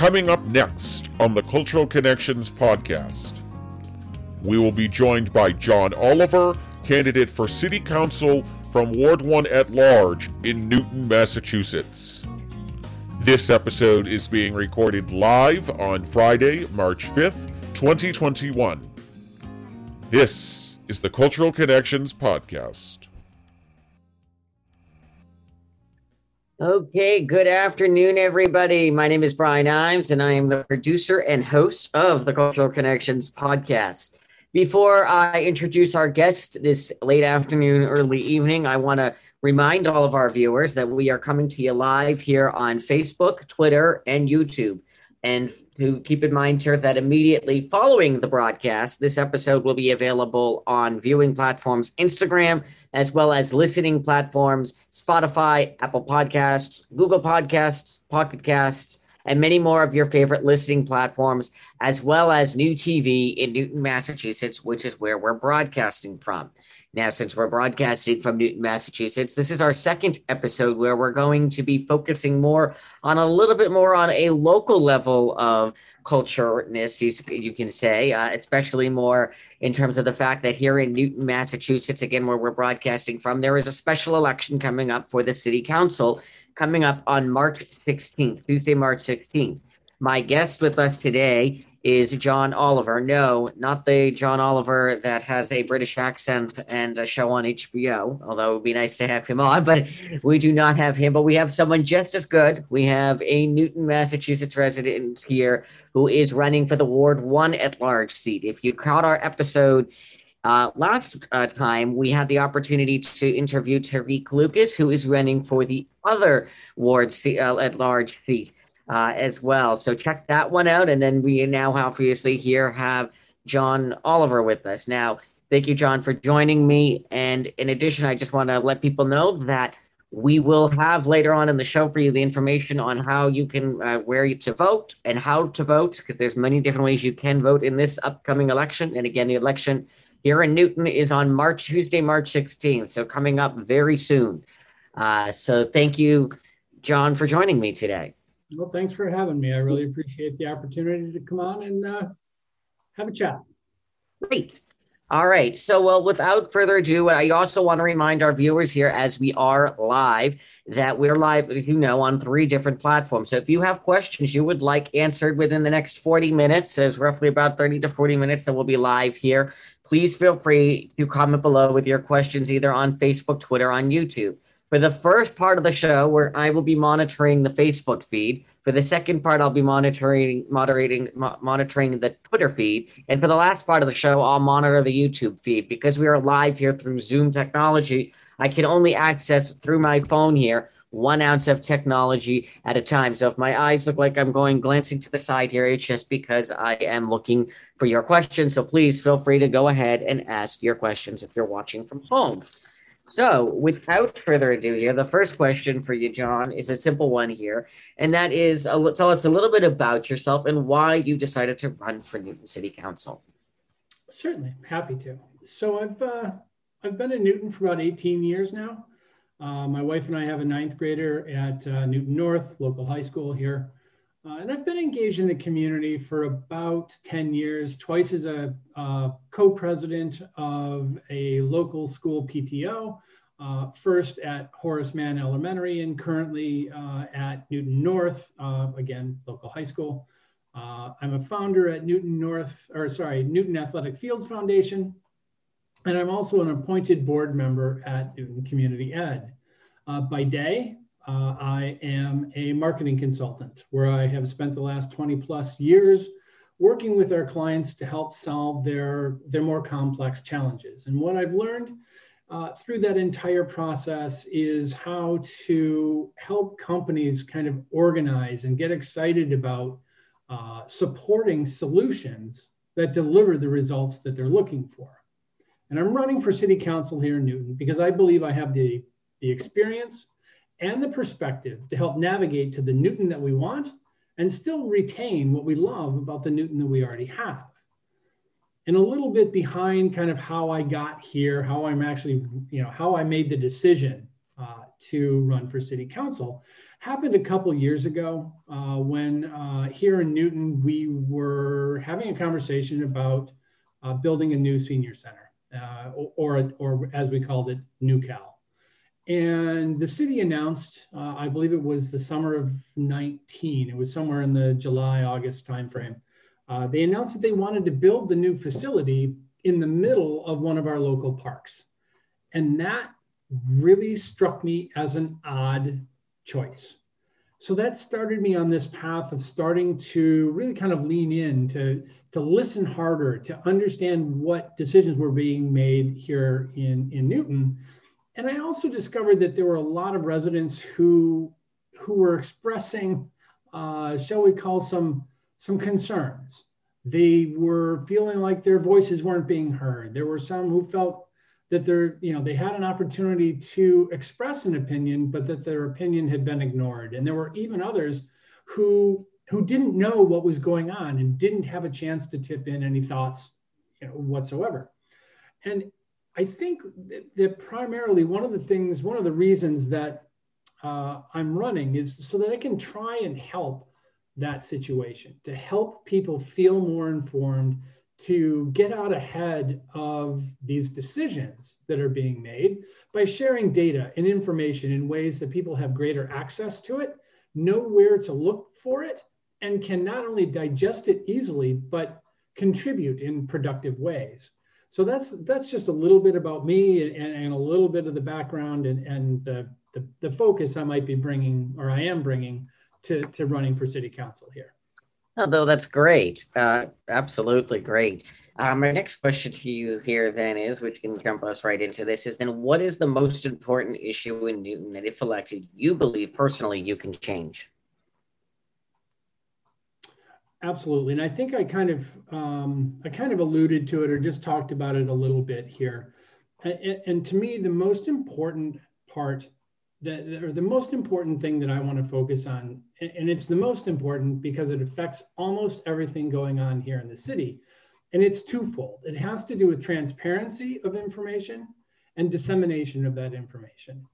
Coming up next on the Cultural Connections podcast, we will be joined by John Oliver, candidate for City Council from Ward 1 at large in Newton, Massachusetts. This episode is being recorded live on Friday, March 5th, 2021. This is the Cultural Connections Podcast. Okay, good afternoon, everybody. My name is Brian Ives, and I am the producer and host of the Cultural Connections Podcast. Before I introduce our guest this late afternoon, early evening, I want to remind all of our viewers that we are coming to you live here on Facebook, Twitter, and YouTube. And to keep in mind, sir, that immediately following the broadcast, this episode will be available on viewing platforms Instagram, as well as listening platforms Spotify, Apple Podcasts, Google Podcasts, Pocket Casts, and many more of your favorite listening platforms, as well as New TV in Newton, Massachusetts, which is where we're broadcasting from. Now, since we're broadcasting from Newton, Massachusetts, this is our second episode where we're going to be focusing more on a little bit more on a local level of cultureness, you, you can say, uh, especially more in terms of the fact that here in Newton, Massachusetts, again, where we're broadcasting from, there is a special election coming up for the city council coming up on March 16th, Tuesday, March 16th. My guest with us today is John Oliver. No, not the John Oliver that has a British accent and a show on HBO, although it would be nice to have him on, but we do not have him. But we have someone just as good. We have a Newton, Massachusetts resident here who is running for the Ward 1 at large seat. If you caught our episode, uh, last uh, time, we had the opportunity to interview Tariq Lucas, who is running for the other ward uh, at large seat uh, as well. So check that one out. And then we now obviously here have John Oliver with us. Now, thank you, John, for joining me. And in addition, I just want to let people know that we will have later on in the show for you the information on how you can uh, where to vote and how to vote because there's many different ways you can vote in this upcoming election and again the election here in Newton is on March Tuesday, March 16th. So coming up very soon. Uh, so thank you, John, for joining me today. Well, thanks for having me. I really appreciate the opportunity to come on and uh, have a chat. Great. All right. So, well, without further ado, I also want to remind our viewers here as we are live that we're live, as you know, on three different platforms. So, if you have questions you would like answered within the next 40 minutes, there's roughly about 30 to 40 minutes that we'll be live here, please feel free to comment below with your questions either on Facebook, Twitter, on YouTube. For the first part of the show, where I will be monitoring the Facebook feed, for the second part, I'll be monitoring, moderating, mo- monitoring the Twitter feed, and for the last part of the show, I'll monitor the YouTube feed because we are live here through Zoom technology. I can only access through my phone here one ounce of technology at a time. So if my eyes look like I'm going glancing to the side here, it's just because I am looking for your questions. So please feel free to go ahead and ask your questions if you're watching from home. So, without further ado, here, the first question for you, John, is a simple one here, and that is uh, tell us a little bit about yourself and why you decided to run for Newton City Council. Certainly, happy to. So, I've uh, I've been in Newton for about 18 years now. Uh, my wife and I have a ninth grader at uh, Newton North, local high school here. Uh, and I've been engaged in the community for about 10 years, twice as a uh, co-president of a local school PTO, uh, first at Horace Mann Elementary and currently uh, at Newton North, uh, again, local high school. Uh, I'm a founder at Newton North, or sorry, Newton Athletic Fields Foundation, and I'm also an appointed board member at Newton Community Ed. by day, uh, I am a marketing consultant where I have spent the last 20 plus years working with our clients to help solve their, their more complex challenges. And what I've learned uh, through that entire process is how to help companies kind of organize and get excited about uh, supporting solutions that deliver the results that they're looking for. And I'm running for city council here in Newton because I believe I have the, the experience and the perspective to help navigate to the Newton that we want and still retain what we love about the Newton that we already have. And a little bit behind kind of how I got here, how I'm actually, you know, how I made the decision uh, to run for city council happened a couple years ago uh, when uh, here in Newton we were having a conversation about uh, building a new senior center, uh, or, or as we called it, NewCAL. And the city announced, uh, I believe it was the summer of 19, it was somewhere in the July, August timeframe. Uh, they announced that they wanted to build the new facility in the middle of one of our local parks. And that really struck me as an odd choice. So that started me on this path of starting to really kind of lean in to, to listen harder, to understand what decisions were being made here in, in Newton. And I also discovered that there were a lot of residents who, who were expressing, uh, shall we call some, some concerns. They were feeling like their voices weren't being heard. There were some who felt that they're, you know, they had an opportunity to express an opinion, but that their opinion had been ignored. And there were even others who who didn't know what was going on and didn't have a chance to tip in any thoughts you know, whatsoever. And I think that primarily one of the things, one of the reasons that uh, I'm running is so that I can try and help that situation, to help people feel more informed, to get out ahead of these decisions that are being made by sharing data and information in ways that people have greater access to it, know where to look for it, and can not only digest it easily, but contribute in productive ways. So that's that's just a little bit about me and, and a little bit of the background and, and the, the, the focus I might be bringing or I am bringing to, to running for city council here. Although that's great. Uh, absolutely great. Uh, my next question to you here then is, which can jump us right into this, is then what is the most important issue in Newton that if elected, you believe personally you can change? Absolutely, and I think I kind of um, I kind of alluded to it or just talked about it a little bit here. And, and to me, the most important part that or the most important thing that I want to focus on, and it's the most important because it affects almost everything going on here in the city. And it's twofold. It has to do with transparency of information and dissemination of that information.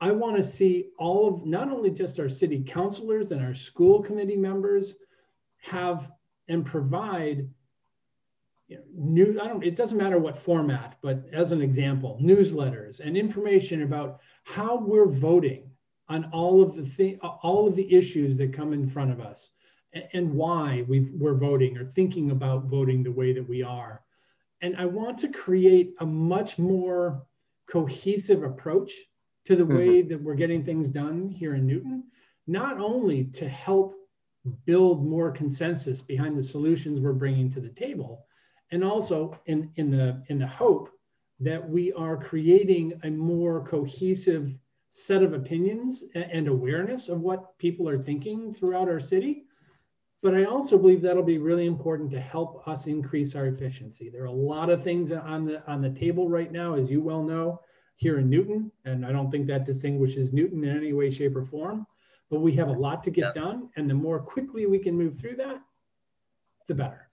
I want to see all of not only just our city councilors and our school committee members have and provide you know, new, I don't, it doesn't matter what format, but as an example, newsletters and information about how we're voting on all of the thing, all of the issues that come in front of us and, and why we we're voting or thinking about voting the way that we are. And I want to create a much more cohesive approach to the way mm-hmm. that we're getting things done here in Newton, not only to help build more consensus behind the solutions we're bringing to the table, and also in, in, the, in the hope that we are creating a more cohesive set of opinions and awareness of what people are thinking throughout our city. But I also believe that'll be really important to help us increase our efficiency. There are a lot of things on the on the table right now, as you well know, here in Newton, and I don't think that distinguishes Newton in any way, shape, or form. But we have a lot to get done, and the more quickly we can move through that, the better.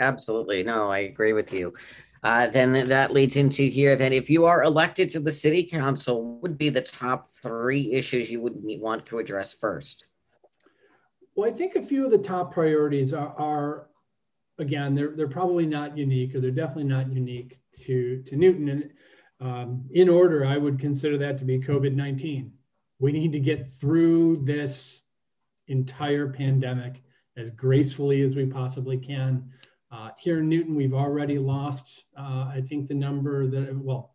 Absolutely. No, I agree with you. Uh, then that leads into here that if you are elected to the city council, would be the top three issues you would want to address first? Well, I think a few of the top priorities are, are again, they're, they're probably not unique or they're definitely not unique to, to Newton. And um, in order, I would consider that to be COVID 19. We need to get through this entire pandemic as gracefully as we possibly can. Uh, here in Newton, we've already lost, uh, I think the number that, well,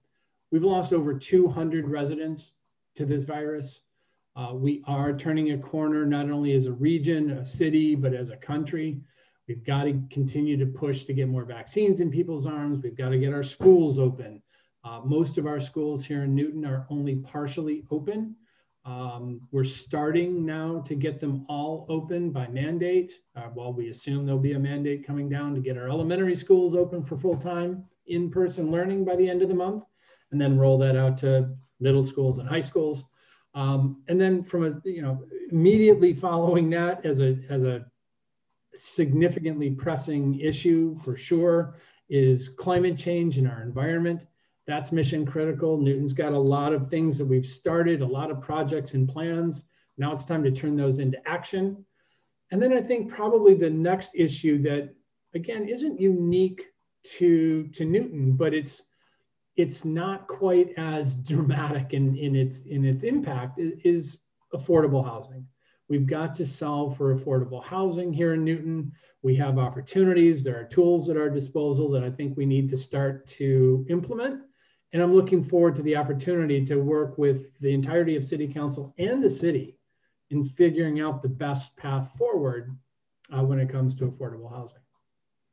we've lost over 200 residents to this virus. Uh, we are turning a corner, not only as a region, a city, but as a country. We've got to continue to push to get more vaccines in people's arms. We've got to get our schools open. Uh, most of our schools here in Newton are only partially open. Um, we're starting now to get them all open by mandate. Uh, while we assume there'll be a mandate coming down to get our elementary schools open for full-time in-person learning by the end of the month, and then roll that out to middle schools and high schools. Um, and then from a, you know, immediately following that as a, as a significantly pressing issue for sure is climate change in our environment that's mission critical. Newton's got a lot of things that we've started, a lot of projects and plans Now it's time to turn those into action. And then I think probably the next issue that, again, isn't unique to, to Newton, but it's, it's not quite as dramatic in, in, its, in its impact is affordable housing. We've got to solve for affordable housing here in Newton. We have opportunities. There are tools at our disposal that I think we need to start to implement. And I'm looking forward to the opportunity to work with the entirety of City Council and the city in figuring out the best path forward uh, when it comes to affordable housing.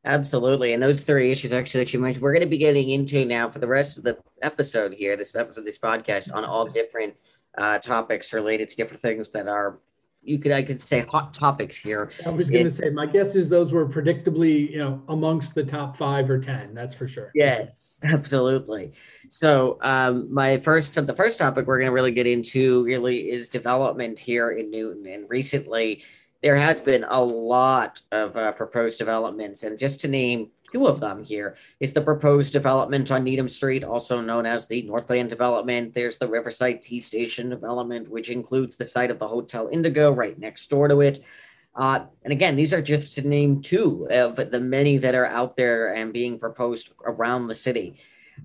Absolutely. And those three issues actually that you mentioned, we're going to be getting into now for the rest of the episode here, this episode, of this podcast on all different uh, topics related to different things that are you could I could say hot topics here. I was going to say my guess is those were predictably you know amongst the top five or ten. That's for sure. Yes, absolutely. So um, my first the first topic we're going to really get into really is development here in Newton, and recently there has been a lot of uh, proposed developments, and just to name two of them here is the proposed development on Needham Street, also known as the Northland development. There's the Riverside T Station development, which includes the site of the Hotel Indigo right next door to it. Uh, and again, these are just to name two of the many that are out there and being proposed around the city.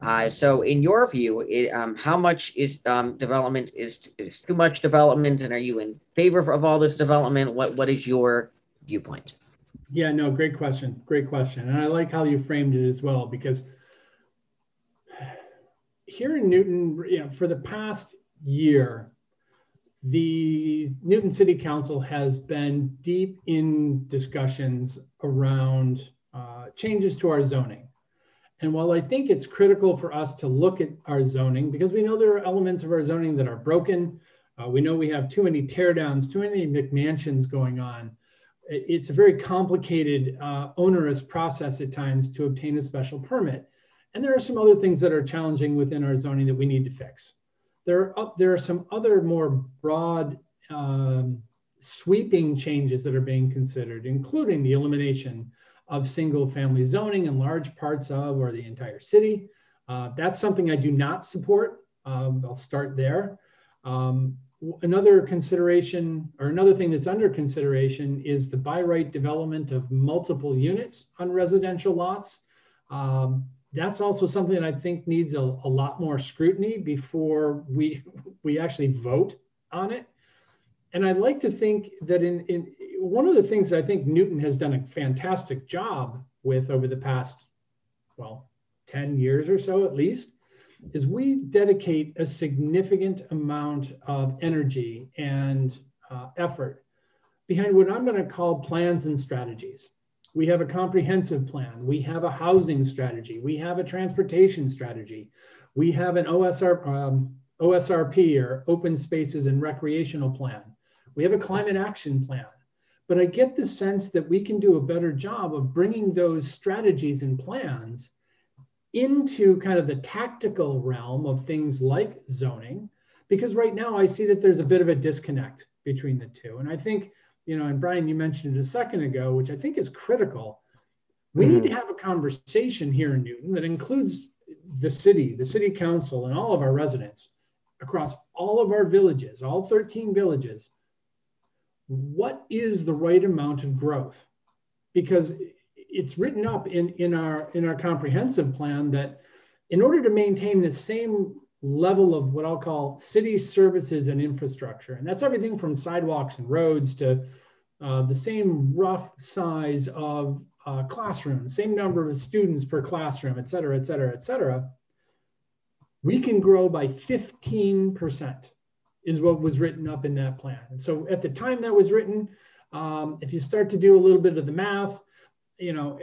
Uh, so, in your view, it, um, how much is um, development is, is too much development, and are you in favor of all this development? What What is your viewpoint? Yeah, no, great question. Great question. And I like how you framed it as well, because here in Newton, you know, for the past year, the Newton City Council has been deep in discussions around uh, changes to our zoning. And while I think it's critical for us to look at our zoning, because we know there are elements of our zoning that are broken, uh, we know we have too many teardowns, too many McMansions going on it's a very complicated, uh, onerous process at times to obtain a special permit. And there are some other things that are challenging within our zoning that we need to fix. There are, there are some other more broad, um, sweeping changes that are being considered, including the elimination of single family zoning in large parts of or the entire city. Uh, that's something I do not support. Um, I'll start there. Um, another consideration or another thing that's under consideration is the by right development of multiple units on residential lots. Um, that's also something I think needs a, a, lot more scrutiny before we we actually vote on it. And I'd like to think that in, in one of the things that I think Newton has done a fantastic job with over the past, well, 10 years or so at least, is we dedicate a significant amount of energy and uh, effort behind what I'm going to call plans and strategies. We have a comprehensive plan. We have a housing strategy. We have a transportation strategy. We have an OSR, um, OSRP or open spaces and recreational plan. We have a climate action plan. But I get the sense that we can do a better job of bringing those strategies and plans into kind of the tactical realm of things like zoning, because right now I see that there's a bit of a disconnect between the two. And I think, you know, and Brian, you mentioned it a second ago, which I think is critical. We mm-hmm. need to have a conversation here in Newton that includes the city, the city council, and all of our residents across all of our villages, all 13 villages. What is the right amount of growth? Because it's written up in, in our in our comprehensive plan that in order to maintain the same level of what I'll call city services and infrastructure, and that's everything from sidewalks and roads to uh, the same rough size of uh, classrooms, same number of students per classroom, et cetera, et cetera, et cetera, we can grow by 15% is what was written up in that plan. And so at the time that was written, um, if you start to do a little bit of the math, you know,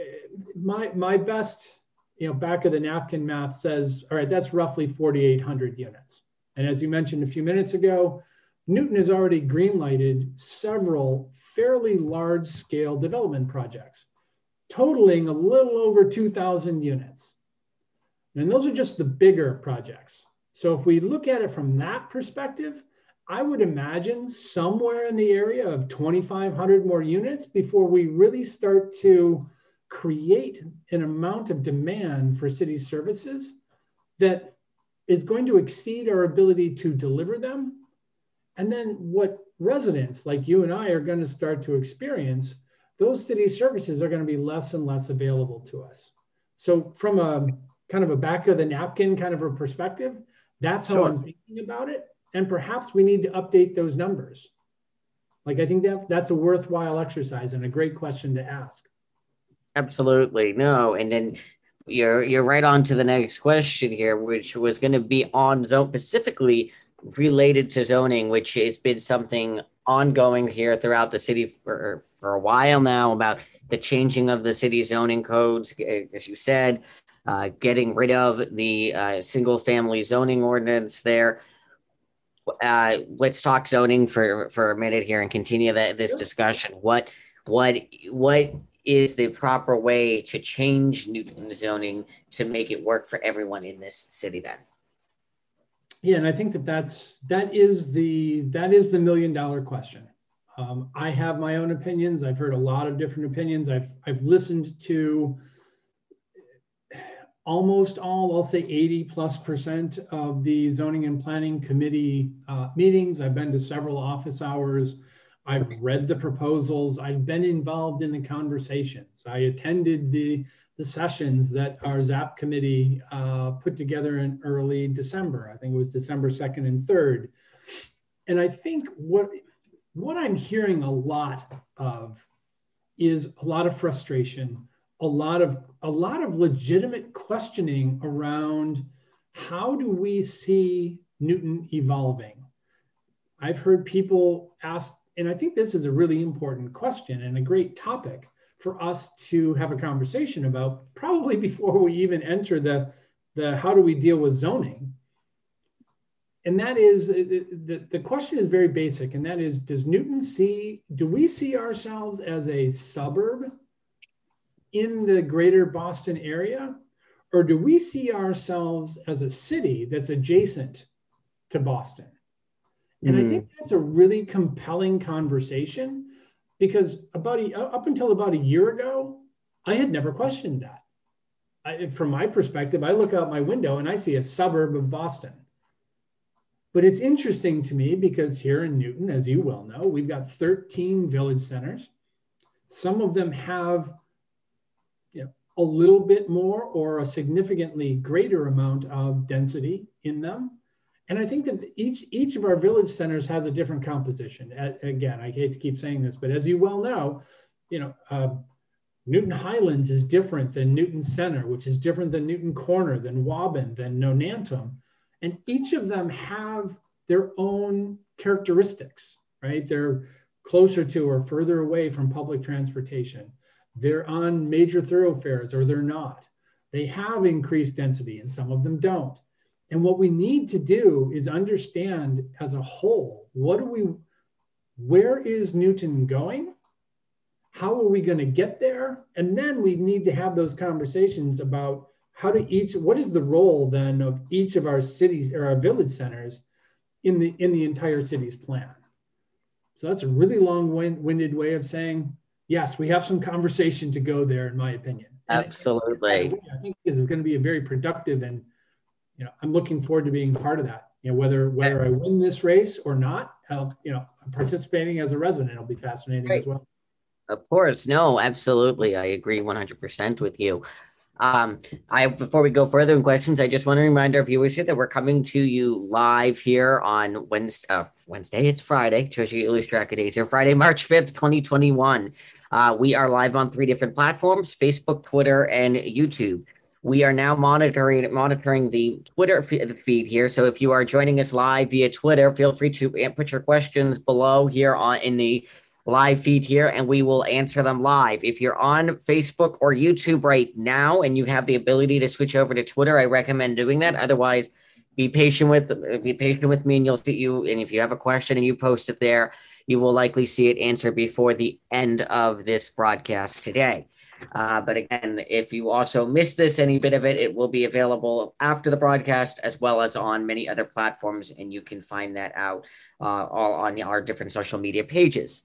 my my best, you know, back of the napkin math says, all right, that's roughly 4,800 units. And as you mentioned a few minutes ago, Newton has already greenlighted several fairly large scale development projects, totaling a little over 2,000 units. And those are just the bigger projects. So if we look at it from that perspective, I would imagine somewhere in the area of 2,500 more units before we really start to create an amount of demand for city services that is going to exceed our ability to deliver them. And then what residents like you and I are going to start to experience, those city services are going to be less and less available to us. So, from a kind of a back of the napkin kind of a perspective, that's how sure. I'm thinking about it. And perhaps we need to update those numbers. Like, I think that that's a worthwhile exercise and a great question to ask. Absolutely. No. And then you're you're right on to the next question here, which was going to be on zone specifically related to zoning, which has been something ongoing here throughout the city for for a while now about the changing of the city zoning codes, as you said, uh, getting rid of the uh, single family zoning ordinance there. Uh, let's talk zoning for for a minute here and continue that this discussion. What what what is the proper way to change Newton zoning to make it work for everyone in this city then? Yeah, and I think that that's that is the that is the million dollar question. Um, I have my own opinions. I've heard a lot of different opinions. I've I've listened to almost all, I'll say 80 plus percent of the zoning and planning committee uh, meetings. I've been to several office hours. I've read the proposals. I've been involved in the conversations. I attended the, the sessions that our ZAP committee uh, put together in early December. I think it was December 2nd and 3rd. And I think what, what I'm hearing a lot of is a lot of frustration, a lot of, a lot of legitimate questioning around how do we see Newton evolving? I've heard people ask and I think this is a really important question and a great topic for us to have a conversation about, probably before we even enter the, the how do we deal with zoning. And that is the, the, question is very basic, and that is Does Newton see, do we see ourselves as a suburb in the greater Boston area? Or do we see ourselves as a city that's adjacent to Boston? And mm. I think that's a really compelling conversation because about a, up until about a year ago, I had never questioned that. I, from my perspective, I look out my window and I see a suburb of Boston. But it's interesting to me because here in Newton, as you well know, we've got 13 village centers. Some of them have a little bit more or a significantly greater amount of density in them. And I think that each each of our village centers has a different composition. Again, I hate to keep saying this, but as you well know, you know, uh, Newton Highlands is different than Newton Center, which is different than Newton Corner, than Waban, than Nonantum, and each of them have their own characteristics, right? They're closer to or further away from public transportation. They're on major thoroughfares or they're not. They have increased density and some of them don't. And what we need to do is understand as a whole, what do we, where is Newton going? How are we going to get there? And then we need to have those conversations about how do each, what is the role then of each of our cities or our village centers in the, in the entire city's plan? So that's a really long-winded way of saying, yes, we have some conversation to go there, in my opinion. Absolutely. I, think it's going to be a very productive and you know, I'm looking forward to being part of that. You know, whether whether I win this race or not, I'll, you know, I'm participating as a resident. It'll be fascinating as well. Of course, no, absolutely, I agree 100% with you. Um, I before we go further in questions, I just want to remind our viewers here that we're coming to you live here on Wednesday. Uh, Wednesday, it's Friday. You lose days here. Friday, March fifth, twenty twenty one. Uh, we are live on three different platforms: Facebook, Twitter, and YouTube. We are now monitoring monitoring the Twitter feed here. So if you are joining us live via Twitter, feel free to put your questions below here on in the live feed here and we will answer them live. If you're on Facebook or YouTube right now and you have the ability to switch over to Twitter, I recommend doing that. Otherwise, be patient with be patient with me and you'll see you and if you have a question and you post it there, you will likely see it answered before the end of this broadcast today. Uh, but again, if you also miss this, any bit of it, it will be available after the broadcast as well as on many other platforms. And you can find that out uh, all on our different social media pages.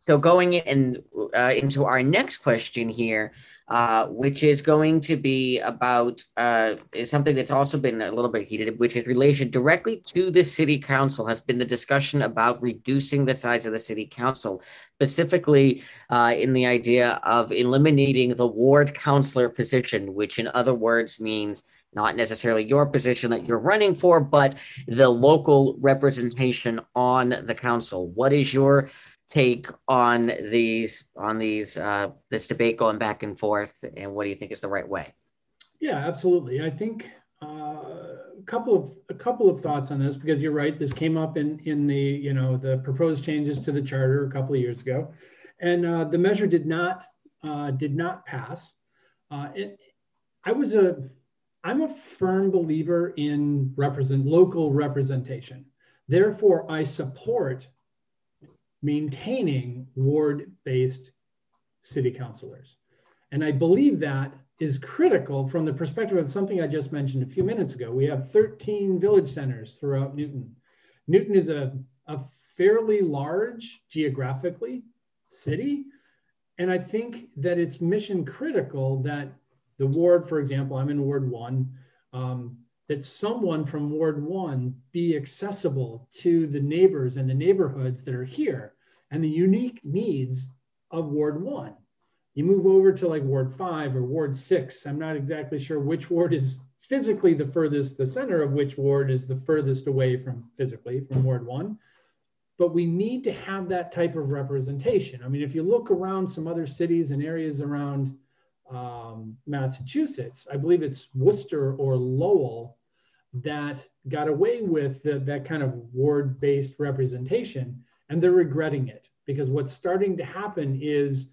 So going in uh, into our next question here, uh, which is going to be about uh, something that's also been a little bit heated, which is related directly to the city council. Has been the discussion about reducing the size of the city council, specifically uh, in the idea of eliminating the ward councillor position, which in other words means not necessarily your position that you're running for, but the local representation on the council. What is your take on these on these uh, this debate going back and forth, and what do you think is the right way? Yeah, absolutely. I think uh, a couple of a couple of thoughts on this because you're right. This came up in in the you know the proposed changes to the charter a couple of years ago, and uh, the measure did not uh, did not pass. Uh, it, I was a I'm a firm believer in represent local representation. Therefore, I support maintaining ward-based city councilors. And I believe that is critical from the perspective of something I just mentioned a few minutes ago. We have 13 village centers throughout Newton. Newton is a, a fairly large geographically city. And I think that it's mission critical that the ward, for example, I'm in Ward 1, um, that someone from Ward 1 be accessible to the neighbors and the neighborhoods that are here and the unique needs of Ward 1. You move over to like Ward 5 or Ward 6. I'm not exactly sure which ward is physically the furthest, the center of which ward is the furthest away from physically from Ward 1. But we need to have that type of representation. I mean, if you look around some other cities and areas around um, Massachusetts, I believe it's Worcester or Lowell that got away with the, that kind of ward based representation, and they're regretting it because what's starting to happen is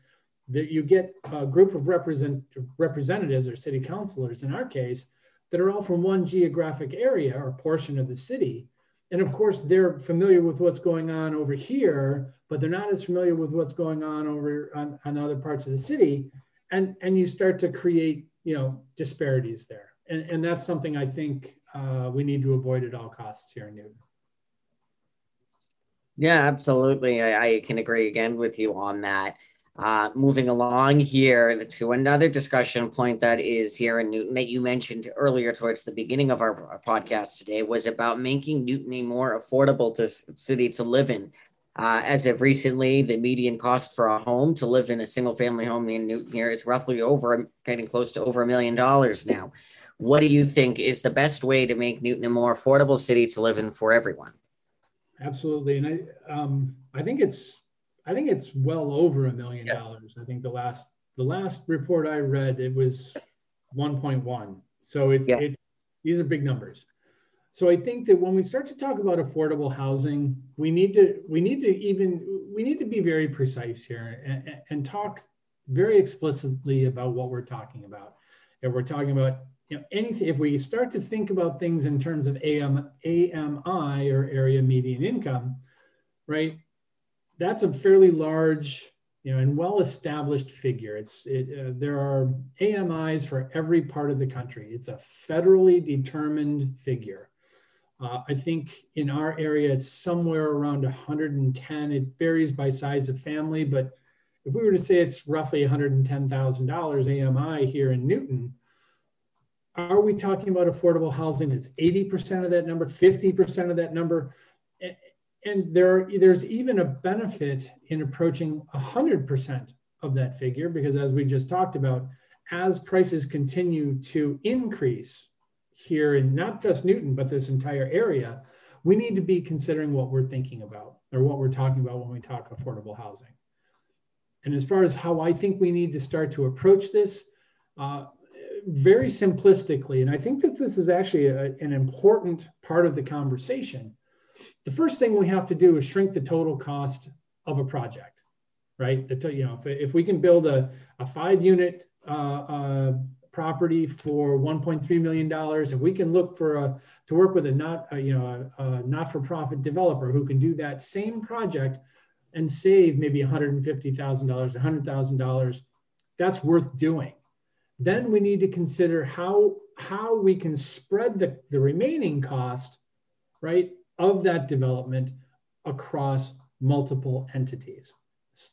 that you get a group of represent, representatives or city councilors in our case that are all from one geographic area or portion of the city. And of course, they're familiar with what's going on over here, but they're not as familiar with what's going on over on, on other parts of the city. And, and you start to create, you know, disparities there. And, and that's something I think uh, we need to avoid at all costs here in Newton. Yeah, absolutely. I, I can agree again with you on that. Uh, moving along here to another discussion point that is here in Newton that you mentioned earlier towards the beginning of our, our podcast today was about making Newton a more affordable to, city to live in. Uh, as of recently, the median cost for a home to live in a single family home in Newton here is roughly over, getting close to over a million dollars now. What do you think is the best way to make Newton a more affordable city to live in for everyone? Absolutely, and I um, I think it's I think it's well over a million dollars. I think the last the last report I read it was 1.1. So it's it's these are big numbers. So I think that when we start to talk about affordable housing, we need to we need to even we need to be very precise here and, and talk very explicitly about what we're talking about. If we're talking about you know, anything, if we start to think about things in terms of AM, AMI or area median income, right? That's a fairly large, you know, and well-established figure. It's it, uh, there are AMIs for every part of the country. It's a federally determined figure. Uh, I think in our area it's somewhere around 110. It varies by size of family, but if we were to say it's roughly $110,000 AMI here in Newton, are we talking about affordable housing that's 80% of that number, 50% of that number? And there, there's even a benefit in approaching 100% of that figure because, as we just talked about, as prices continue to increase here in not just Newton, but this entire area, we need to be considering what we're thinking about or what we're talking about when we talk affordable housing. And as far as how I think we need to start to approach this, uh, very simplistically, and I think that this is actually a, an important part of the conversation. The first thing we have to do is shrink the total cost of a project, right? The, you know, if, if we can build a, a five unit uh, uh, property for 1.3 million dollars, if we can look for a to work with a not a, you know a, a not for profit developer who can do that same project and save maybe 150,000 dollars, 100,000 dollars, that's worth doing then we need to consider how, how we can spread the, the remaining cost, right, of that development across multiple entities.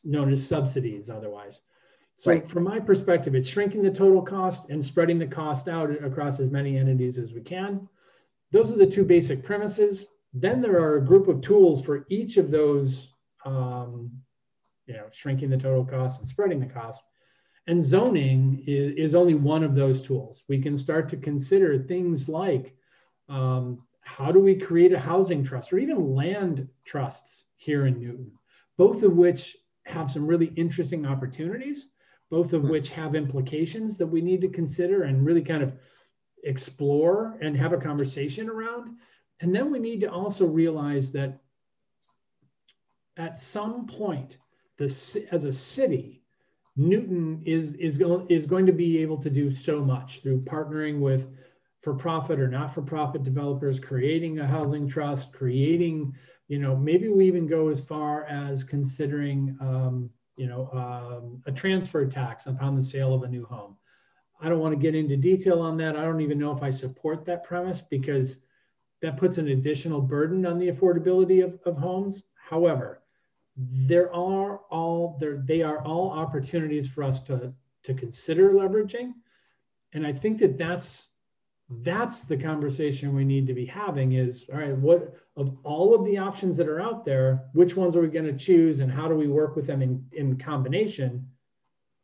known as subsidies otherwise. So Right. from my perspective, it's shrinking the total cost and spreading the cost out across as many entities as we can. Those are the two basic premises. Then there are a group of tools for each of those, um, you know, shrinking the total cost and spreading the cost. And zoning is, is only one of those tools. We can start to consider things like um, how do we create a housing trust or even land trusts here in Newton, both of which have some really interesting opportunities, both of which have implications that we need to consider and really kind of explore and have a conversation around. And then we need to also realize that at some point, the, as a city, Newton is, is, go, is going to be able to do so much through partnering with for profit or not for profit developers, creating a housing trust, creating, you know, maybe we even go as far as considering, um, you know, um, a transfer tax upon the sale of a new home. I don't want to get into detail on that. I don't even know if I support that premise because that puts an additional burden on the affordability of, of homes. However, there are all there they are all opportunities for us to to consider leveraging. And i think that that's that's the conversation we need to be having is all right what of all of the options that are out there which ones are we going to choose and how do we work with them in, in combination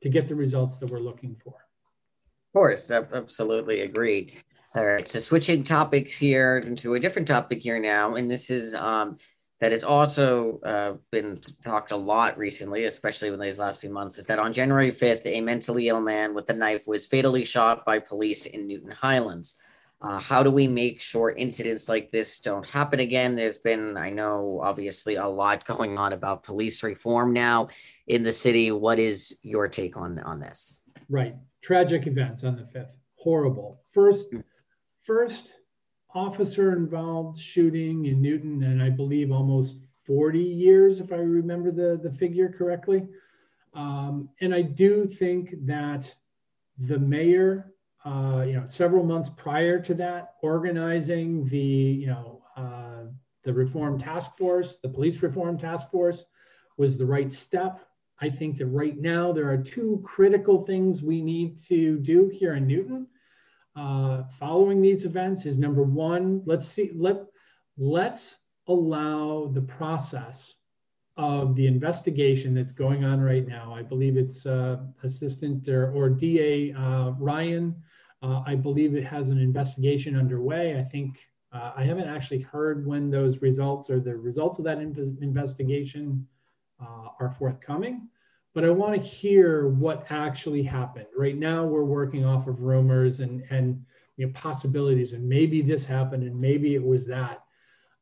to get the results that we're looking for? Of course absolutely agreed. All right so switching topics here into a different topic here now and this is um, that it's also uh, been talked a lot recently, especially in these last few months, is that on January 5th, a mentally ill man with a knife was fatally shot by police in Newton Highlands. Uh, how do we make sure incidents like this don't happen again? There's been, I know, obviously a lot going on about police reform now in the city. What is your take on, on this? Right. Tragic events on the 5th. Horrible. First, hmm. first officer involved shooting in Newton, and I believe almost 40 years, if I remember the, the figure correctly. Um, and I do think that the mayor, uh, you know, several months prior to that, organizing the, you know, uh, the reform task force, the police reform task force, was the right step. I think that right now there are two critical things we need to do here in Newton uh, following these events is number one, let's see, let, let's allow the process of the investigation that's going on right now. I believe it's uh, Assistant or, or DA uh, Ryan. Uh, I believe it has an investigation underway. I think uh, I haven't actually heard when those results or the results of that in investigation uh, are forthcoming but I want to hear what actually happened. Right now, we're working off of rumors and and you know, possibilities, and maybe this happened, and maybe it was that.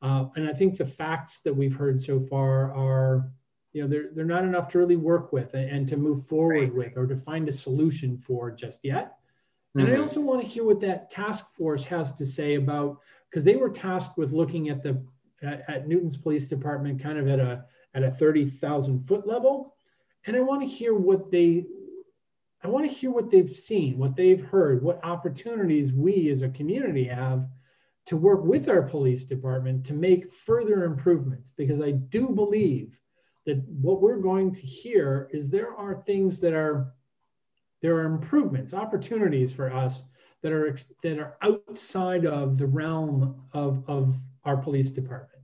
Uh, and I think the facts that we've heard so far are, you know, they're they're not enough to really work with and, and to move forward right. with or to find a solution for just yet. And mm-hmm. I also want to hear what that task force has to say about because they were tasked with looking at the at, at Newton's police department kind of at a at a 30,000 foot level and I want to hear what they I want to hear what they've seen, what they've heard, what opportunities we as a community have to work with our police department to make further improvements. Because I do believe that what we're going to hear is there are things that are there are improvements, opportunities for us that are that are outside of the realm of, of our police department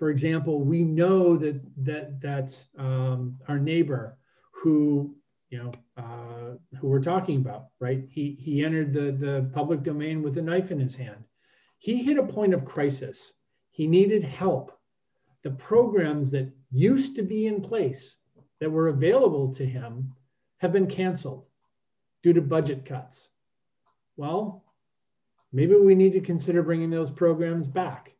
for example, we know that that that um, our neighbor who you know uh, who we're talking about, right? He he entered the the public domain with a knife in his hand. He hit a point of crisis. He needed help. The programs that used to be in place that were available to him have been canceled due to budget cuts. Well, maybe we need to consider bringing those programs back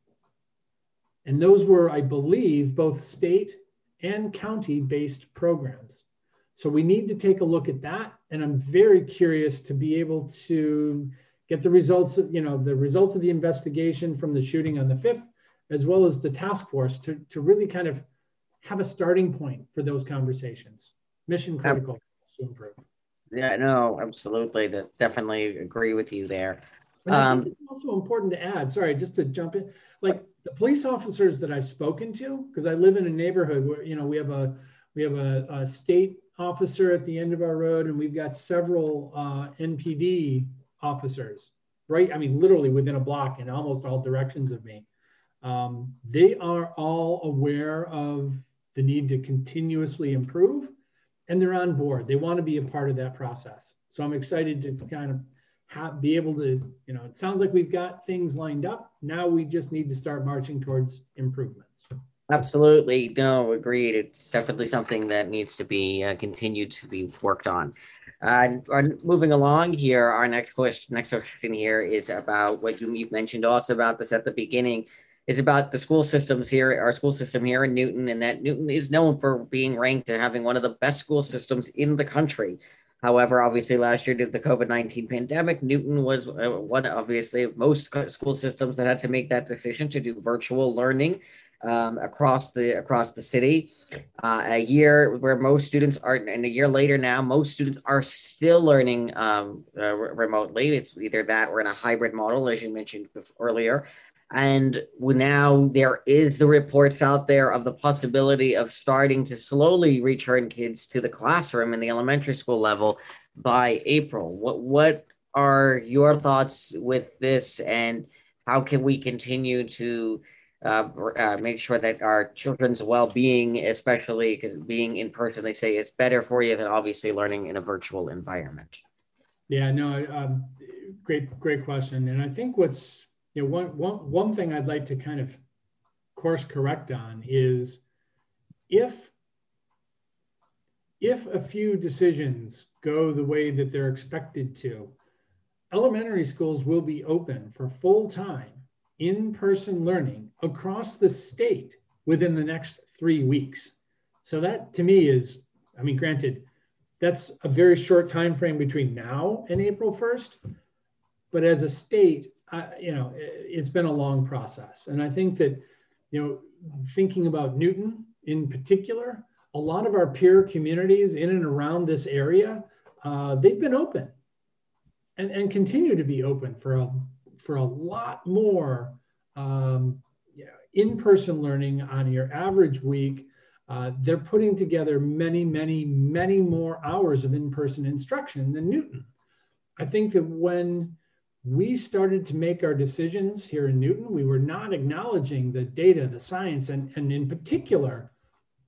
and those were, I believe, both state and county based programs. So we need to take a look at that. And I'm very curious to be able to get the results of, you know, the results of the investigation from the shooting on the 5th, as well as the task force to, to really kind of have a starting point for those conversations. Mission critical to improve. Yeah, no, absolutely. That definitely agree with you there. Um, it's also important to add, sorry, just to jump in, like the police officers that I've spoken to, because I live in a neighborhood where, you know, we have a, We have a, a state officer at the end of our road, and we've got several uh, NPD officers, right? I mean, literally within a block in almost all directions of me. Um, they are all aware of the need to continuously improve, and they're on board. They want to be a part of that process. So I'm excited to kind of have, be able to, you know, it sounds like we've got things lined up. Now we just need to start marching towards improvements. Absolutely. No, agreed. It's definitely something that needs to be uh, continued to be worked on. Uh, moving along here, our next question, next question here is about what you, you've mentioned also about this at the beginning, is about the school systems here, our school system here in Newton, and that Newton is known for being ranked and having one of the best school systems in the country. However, obviously, last year due to the COVID 19 pandemic, Newton was uh, one, obviously, most school systems that had to make that decision to do virtual learning um, across the across the city. Uh, a year where most students are, and a year later now, most students are still learning um, uh, remotely. It's either that or in a hybrid model, as you mentioned earlier. And now there is the reports out there of the possibility of starting to slowly return kids to the classroom in the elementary school level by April. What what are your thoughts with this, and how can we continue to uh, uh, make sure that our children's well-being, especially because being in person, they say it's better for you than obviously learning in a virtual environment. Yeah, no, um, great, great question. And I think what's you know, one, one, one thing I'd like to kind of course correct on is if if a few decisions go the way that they're expected to, elementary schools will be open for full-time in-person learning across the state within the next three weeks. So that to me is, I mean, granted, that's a very short time frame between now and April 1st. But as a state, You know, it's been a long process. And I think that, you know, thinking about Newton in particular, a lot of our peer communities in and around this area, uh, they've been open and, and continue to be open for a, for a lot more um, in-person learning on your average week. Uh, they're putting together many, many, many more hours of in-person instruction than Newton. I think that when we started to make our decisions here in Newton, we were not acknowledging the data, the science, and, and in particular,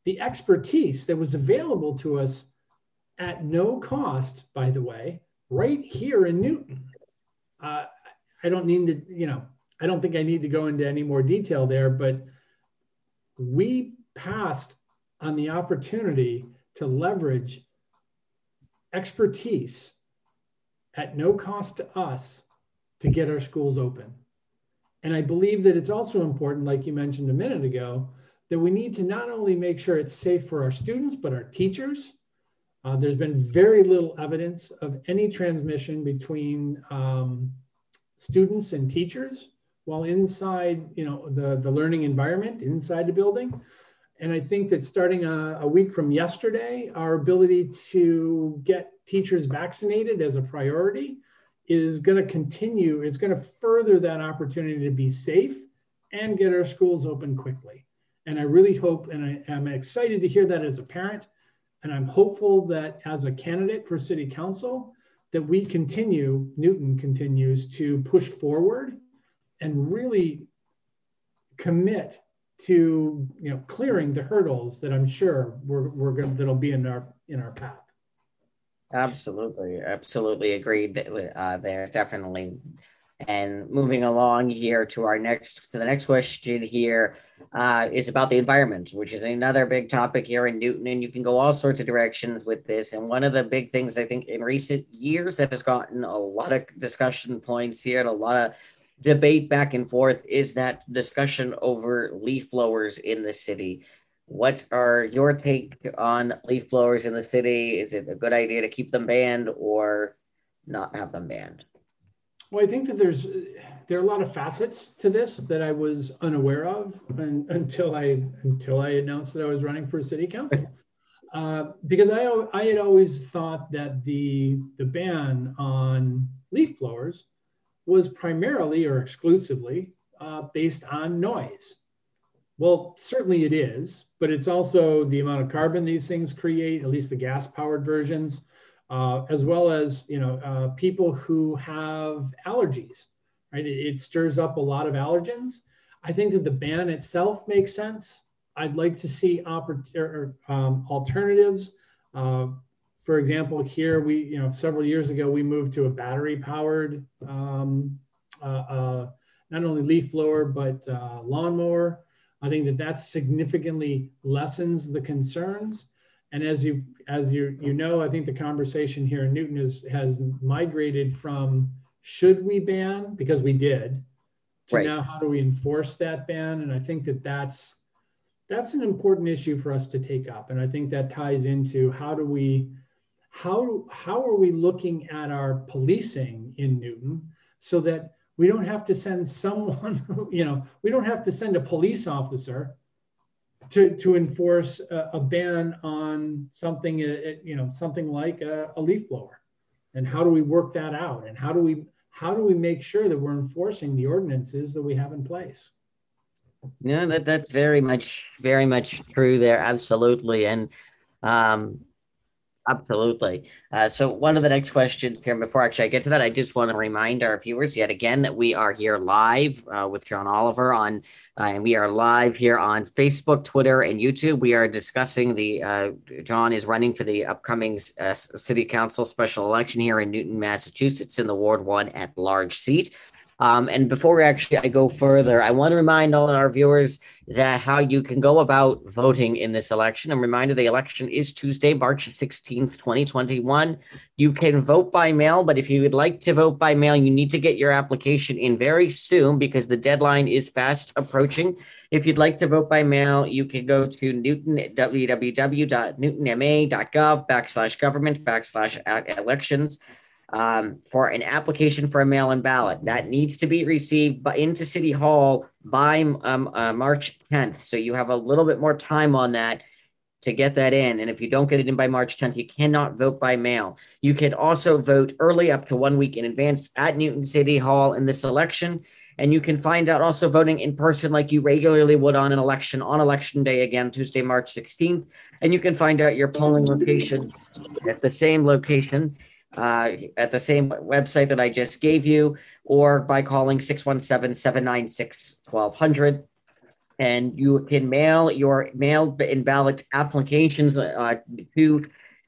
the expertise that was available to us at no cost, by the way, right here in Newton. Uh, I don't need to, you know, I don't think I need to go into any more detail there, but we passed on the opportunity to leverage expertise at no cost to us to get our schools open. And I believe that it's also important, like you mentioned a minute ago, that we need to not only make sure it's safe for our students, but our teachers. Uh, there's been very little evidence of any transmission between um, students and teachers while inside, you know, the, the learning environment inside the building. And I think that starting a, a week from yesterday, our ability to get teachers vaccinated as a priority is going to continue, is going to further that opportunity to be safe and get our schools open quickly. And I really hope, and I am excited to hear that as a parent, and I'm hopeful that as a candidate for city council, that we continue, Newton continues to push forward and really commit to you know clearing the hurdles that I'm sure we're, we're going that'll be in our in our path. Absolutely, absolutely agreed uh, there, definitely. And moving along here to our next to the next question here uh, is about the environment, which is another big topic here in Newton, and you can go all sorts of directions with this. And one of the big things I think in recent years that has gotten a lot of discussion points here and a lot of debate back and forth is that discussion over leaf blowers in the city. What are your take on leaf blowers in the city? Is it a good idea to keep them banned or not have them banned? Well, I think that there's there are a lot of facets to this that I was unaware of and, until I until I announced that I was running for city council. Uh, because I I had always thought that the the ban on leaf blowers was primarily or exclusively uh, based on noise. Well, certainly it is, but it's also the amount of carbon these things create, at least the gas powered versions, uh, as well as you know uh, people who have allergies. Right, it, it, stirs up a lot of allergens. I think that the ban itself makes sense. I'd like to see oppor- or, um, alternatives. Uh, for example, here we, you know, several years ago we moved to a battery-powered, um, uh, uh, not only leaf blower but uh, lawnmower. I think that that significantly lessens the concerns. And as you as you you know, I think the conversation here in Newton is has migrated from should we ban because we did to right. now how do we enforce that ban? And I think that that's that's an important issue for us to take up. And I think that ties into how do we how how are we looking at our policing in Newton so that we don't have to send someone, you know, we don't have to send a police officer to, to enforce a, a ban on something, uh, uh, you know, something like a, a leaf blower. And how do we work that out? And how do we how do we make sure that we're enforcing the ordinances that we have in place? Yeah, that, that's very much very much true there. Absolutely. And um, Absolutely. Uh, so, one of the next questions here, before actually I get to that, I just want to remind our viewers yet again that we are here live uh, with John Oliver on, uh, and we are live here on Facebook, Twitter, and YouTube. We are discussing the, uh, John is running for the upcoming uh, City Council special election here in Newton, Massachusetts, in the Ward 1 at large seat. Um, and before we actually I go further, I want to remind all our viewers that how you can go about voting in this election. I'm reminded the election is Tuesday, March 16th, 2021. You can vote by mail, but if you would like to vote by mail, you need to get your application in very soon because the deadline is fast approaching. If you'd like to vote by mail, you can go to Newton www.newtonma.gov backslash government backslash elections um, for an application for a mail-in ballot that needs to be received by, into City Hall by um, uh, March 10th. So you have a little bit more time on that to get that in. And if you don't get it in by March 10th, you cannot vote by mail. You can also vote early up to one week in advance at Newton City Hall in this election. And you can find out also voting in person like you regularly would on an election on election day again, Tuesday, March 16th. And you can find out your polling location at the same location uh, at the same website that I just gave you, or by calling 617 796 1200. And you can mail your mail in ballot applications uh, to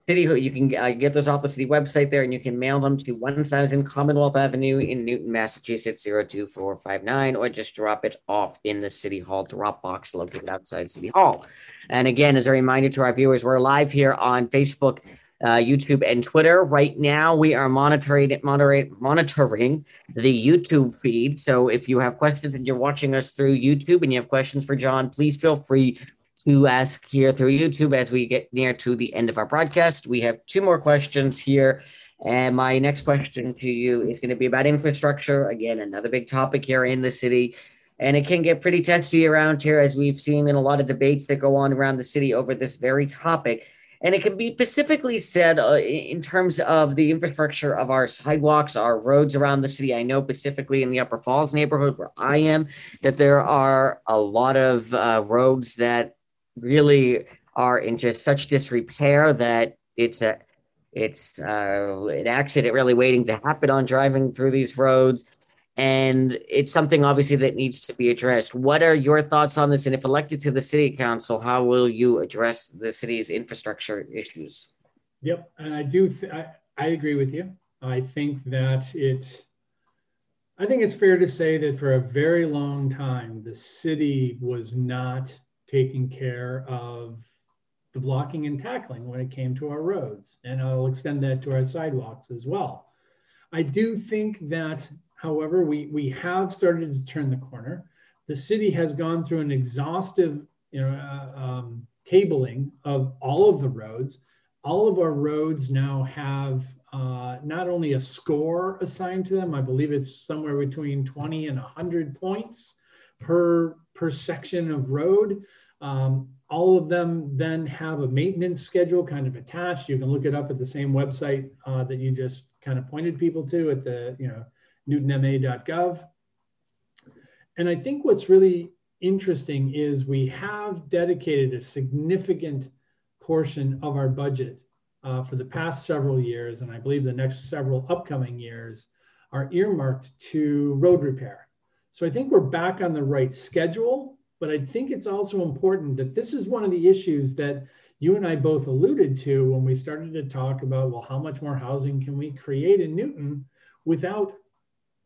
City. You can uh, get those off the city website there, and you can mail them to 1000 Commonwealth Avenue in Newton, Massachusetts 02459, or just drop it off in the City Hall drop box located outside City Hall. And again, as a reminder to our viewers, we're live here on Facebook uh, YouTube and Twitter. Right now, we are monitoring moderate, monitoring the YouTube feed. So if you have questions and you're watching us through YouTube and you have questions for John, please feel free to ask here through YouTube as we get near to the end of our broadcast. We have two more questions here. And my next question to you is going to be about infrastructure. Again, another big topic here in the city. And it can get pretty testy around here, as we've seen in a lot of debates that go on around the city over this very topic. And it can be specifically said uh, in terms of the infrastructure of our sidewalks, our roads around the city. I know specifically in the Upper Falls neighborhood where I am that there are a lot of uh, roads that really are in just such disrepair that it's a it's uh, an accident really waiting to happen on driving through these roads and it's something obviously that needs to be addressed. What are your thoughts on this? And if elected to the city council, how will you address the city's infrastructure issues? Yep, and I do. Th- I, I agree with you. I think that it. I think it's fair to say that for a very long time, the city was not taking care of the blocking and tackling when it came to our roads, and I'll extend that to our sidewalks as well. I do think that However, we, we have started to turn the corner. The city has gone through an exhaustive you know, uh, um, tabling of all of the roads. All of our roads now have uh, not only a score assigned to them, I believe it's somewhere between 20 and 100 points per, per section of road. Um, all of them then have a maintenance schedule kind of attached. You can look it up at the same website uh, that you just kind of pointed people to at the, you know, newtonma.gov. And I think what's really interesting is we have dedicated a significant portion of our budget uh, for the past several years, and I believe the next several upcoming years are earmarked to road repair. So I think we're back on the right schedule, but I think it's also important that this is one of the issues that you and I both alluded to when we started to talk about, well, how much more housing can we create in Newton without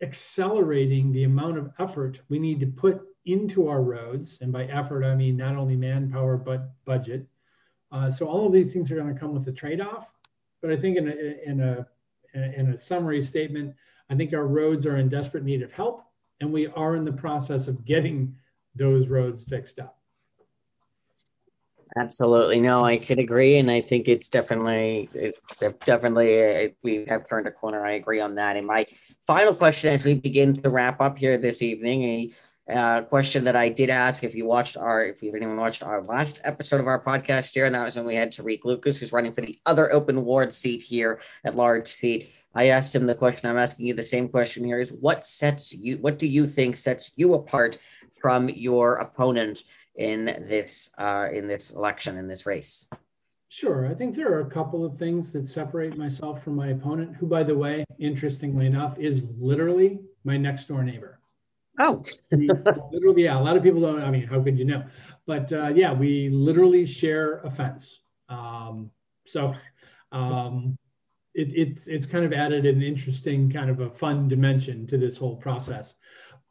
accelerating the amount of effort we need to put into our roads. And by effort, I mean not only manpower, but budget. Uh, so all of these things are going to come with a trade-off. But I think in a, in a, in a summary statement, I think our roads are in desperate need of help, and we are in the process of getting those roads fixed up. Absolutely, no, I could agree, and I think it's definitely, it's definitely, uh, we have turned a corner. I agree on that. And my final question, as we begin to wrap up here this evening, a uh, question that I did ask if you watched our, if you haven't even watched our last episode of our podcast here, and that was when we had Tarik Lucas, who's running for the other open ward seat here at large seat. I asked him the question. I'm asking you the same question here: Is what sets you? What do you think sets you apart from your opponent in this uh, in this election in this race? Sure. I think there are a couple of things that separate myself from my opponent, who, by the way, interestingly enough, is literally my next door neighbor. Oh, literally, yeah. A lot of people don't. I mean, how could you know? But uh, yeah, we literally share a fence. Um, so um, it, it's it's kind of added an interesting kind of a fun dimension to this whole process.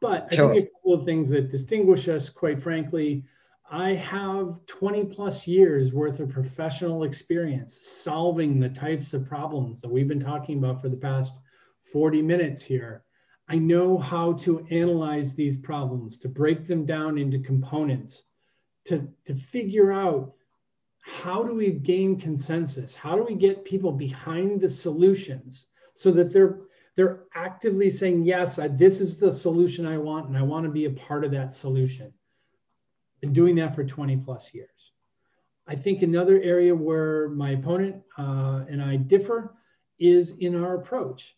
But I sure. think a couple of things that distinguish us, quite frankly, I have 20 plus years worth of professional experience solving the types of problems that we've been talking about for the past 40 minutes here. I know how to analyze these problems, to break them down into components, to, to figure out how do we gain consensus? How do we get people behind the solutions so that they're they're actively saying, yes, I, this is the solution I want, and I want to be a part of that solution. Been doing that for 20 plus years. I think another area where my opponent uh, and I differ is in our approach.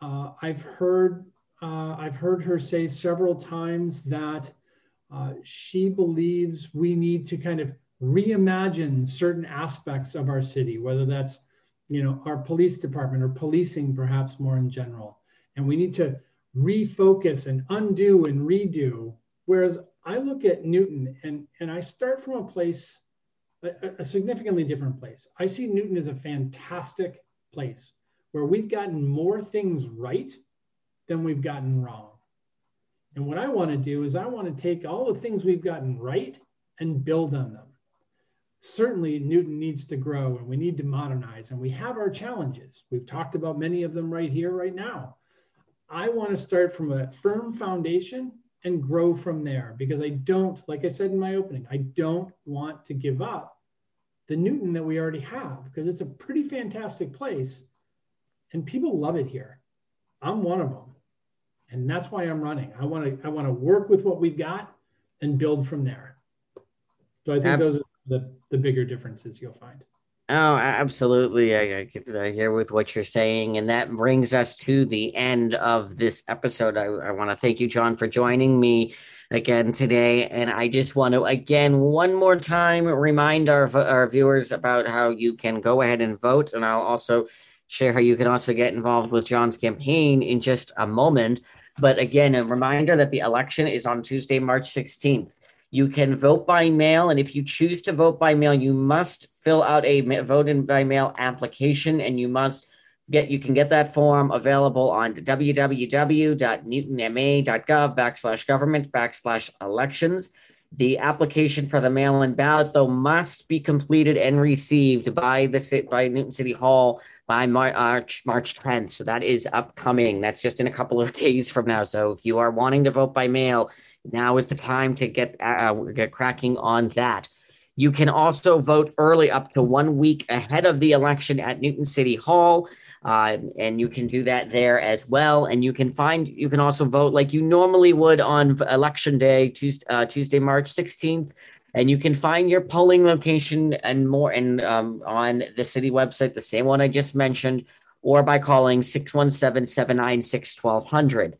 Uh, I've heard uh, I've heard her say several times that uh, she believes we need to kind of reimagine certain aspects of our city, whether that's you know our police department or policing perhaps more in general, and we need to refocus and undo and redo. Whereas I look at Newton and and I start from a place, a, a significantly different place. I see Newton as a fantastic place where we've gotten more things right than we've gotten wrong. And what I want to do is I want to take all the things we've gotten right and build on them. Certainly, Newton needs to grow and we need to modernize, and we have our challenges. We've talked about many of them right here, right now. I want to start from a firm foundation and grow from there because I don't, like I said in my opening, I don't want to give up the Newton that we already have because it's a pretty fantastic place and people love it here. I'm one of them and that's why I'm running. I want to I want to work with what we've got and build from there. So I think absolutely. those are the the bigger differences you'll find. Oh, absolutely. I, I hear with what you're saying. And that brings us to the end of this episode. I, I want to thank you, John, for joining me again today. And I just want to, again, one more time remind our, our viewers about how you can go ahead and vote. And I'll also share how you can also get involved with John's campaign in just a moment. But again, a reminder that the election is on Tuesday, March 16th. You can vote by mail, and if you choose to vote by mail, you must fill out a vote in by mail application, and you must get you can get that form available on www.newtonma.gov backslash government backslash elections. The application for the mail-in ballot, though, must be completed and received by the by Newton City Hall by March March 10th. So that is upcoming. That's just in a couple of days from now. So if you are wanting to vote by mail, now is the time to get uh, get cracking on that. You can also vote early up to one week ahead of the election at Newton City Hall. Uh, and you can do that there as well. And you can find, you can also vote like you normally would on election day, Tuesday, uh, Tuesday March 16th and you can find your polling location and more and um, on the city website, the same one I just mentioned, or by calling 617-796-1200.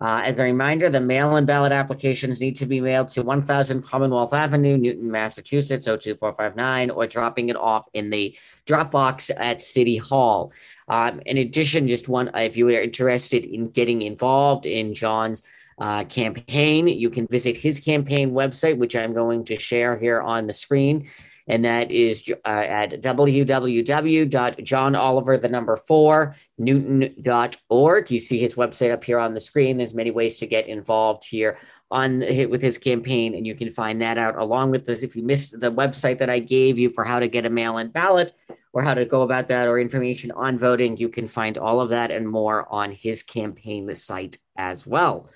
Uh, as a reminder, the mail in ballot applications need to be mailed to 1000 Commonwealth Avenue, Newton, Massachusetts, 02459, or dropping it off in the drop box at City Hall. Um, in addition, just one, if you are interested in getting involved in John's uh, campaign, you can visit his campaign website, which I'm going to share here on the screen and that is uh, at www.johnoliver, the number four, newton.org. You see his website up here on the screen. There's many ways to get involved here on with his campaign, and you can find that out along with this. If you missed the website that I gave you for how to get a mail-in ballot or how to go about that or information on voting, you can find all of that and more on his campaign site as well.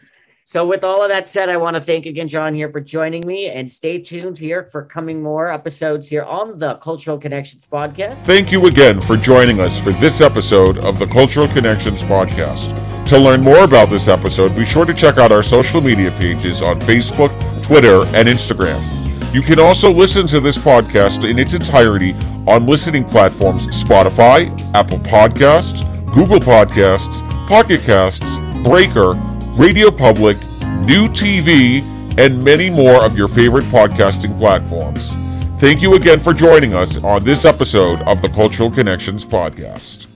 So, with all of that said, I want to thank again John here for joining me and stay tuned here for coming more episodes here on the Cultural Connections podcast. Thank you again for joining us for this episode of the Cultural Connections podcast. To learn more about this episode, be sure to check out our social media pages on Facebook, Twitter, and Instagram. You can also listen to this podcast in its entirety on listening platforms Spotify, Apple Podcasts, Google Podcasts, Pocket Casts, Breaker, Radio Public, New TV, and many more of your favorite podcasting platforms. Thank you again for joining us on this episode of the Cultural Connections Podcast.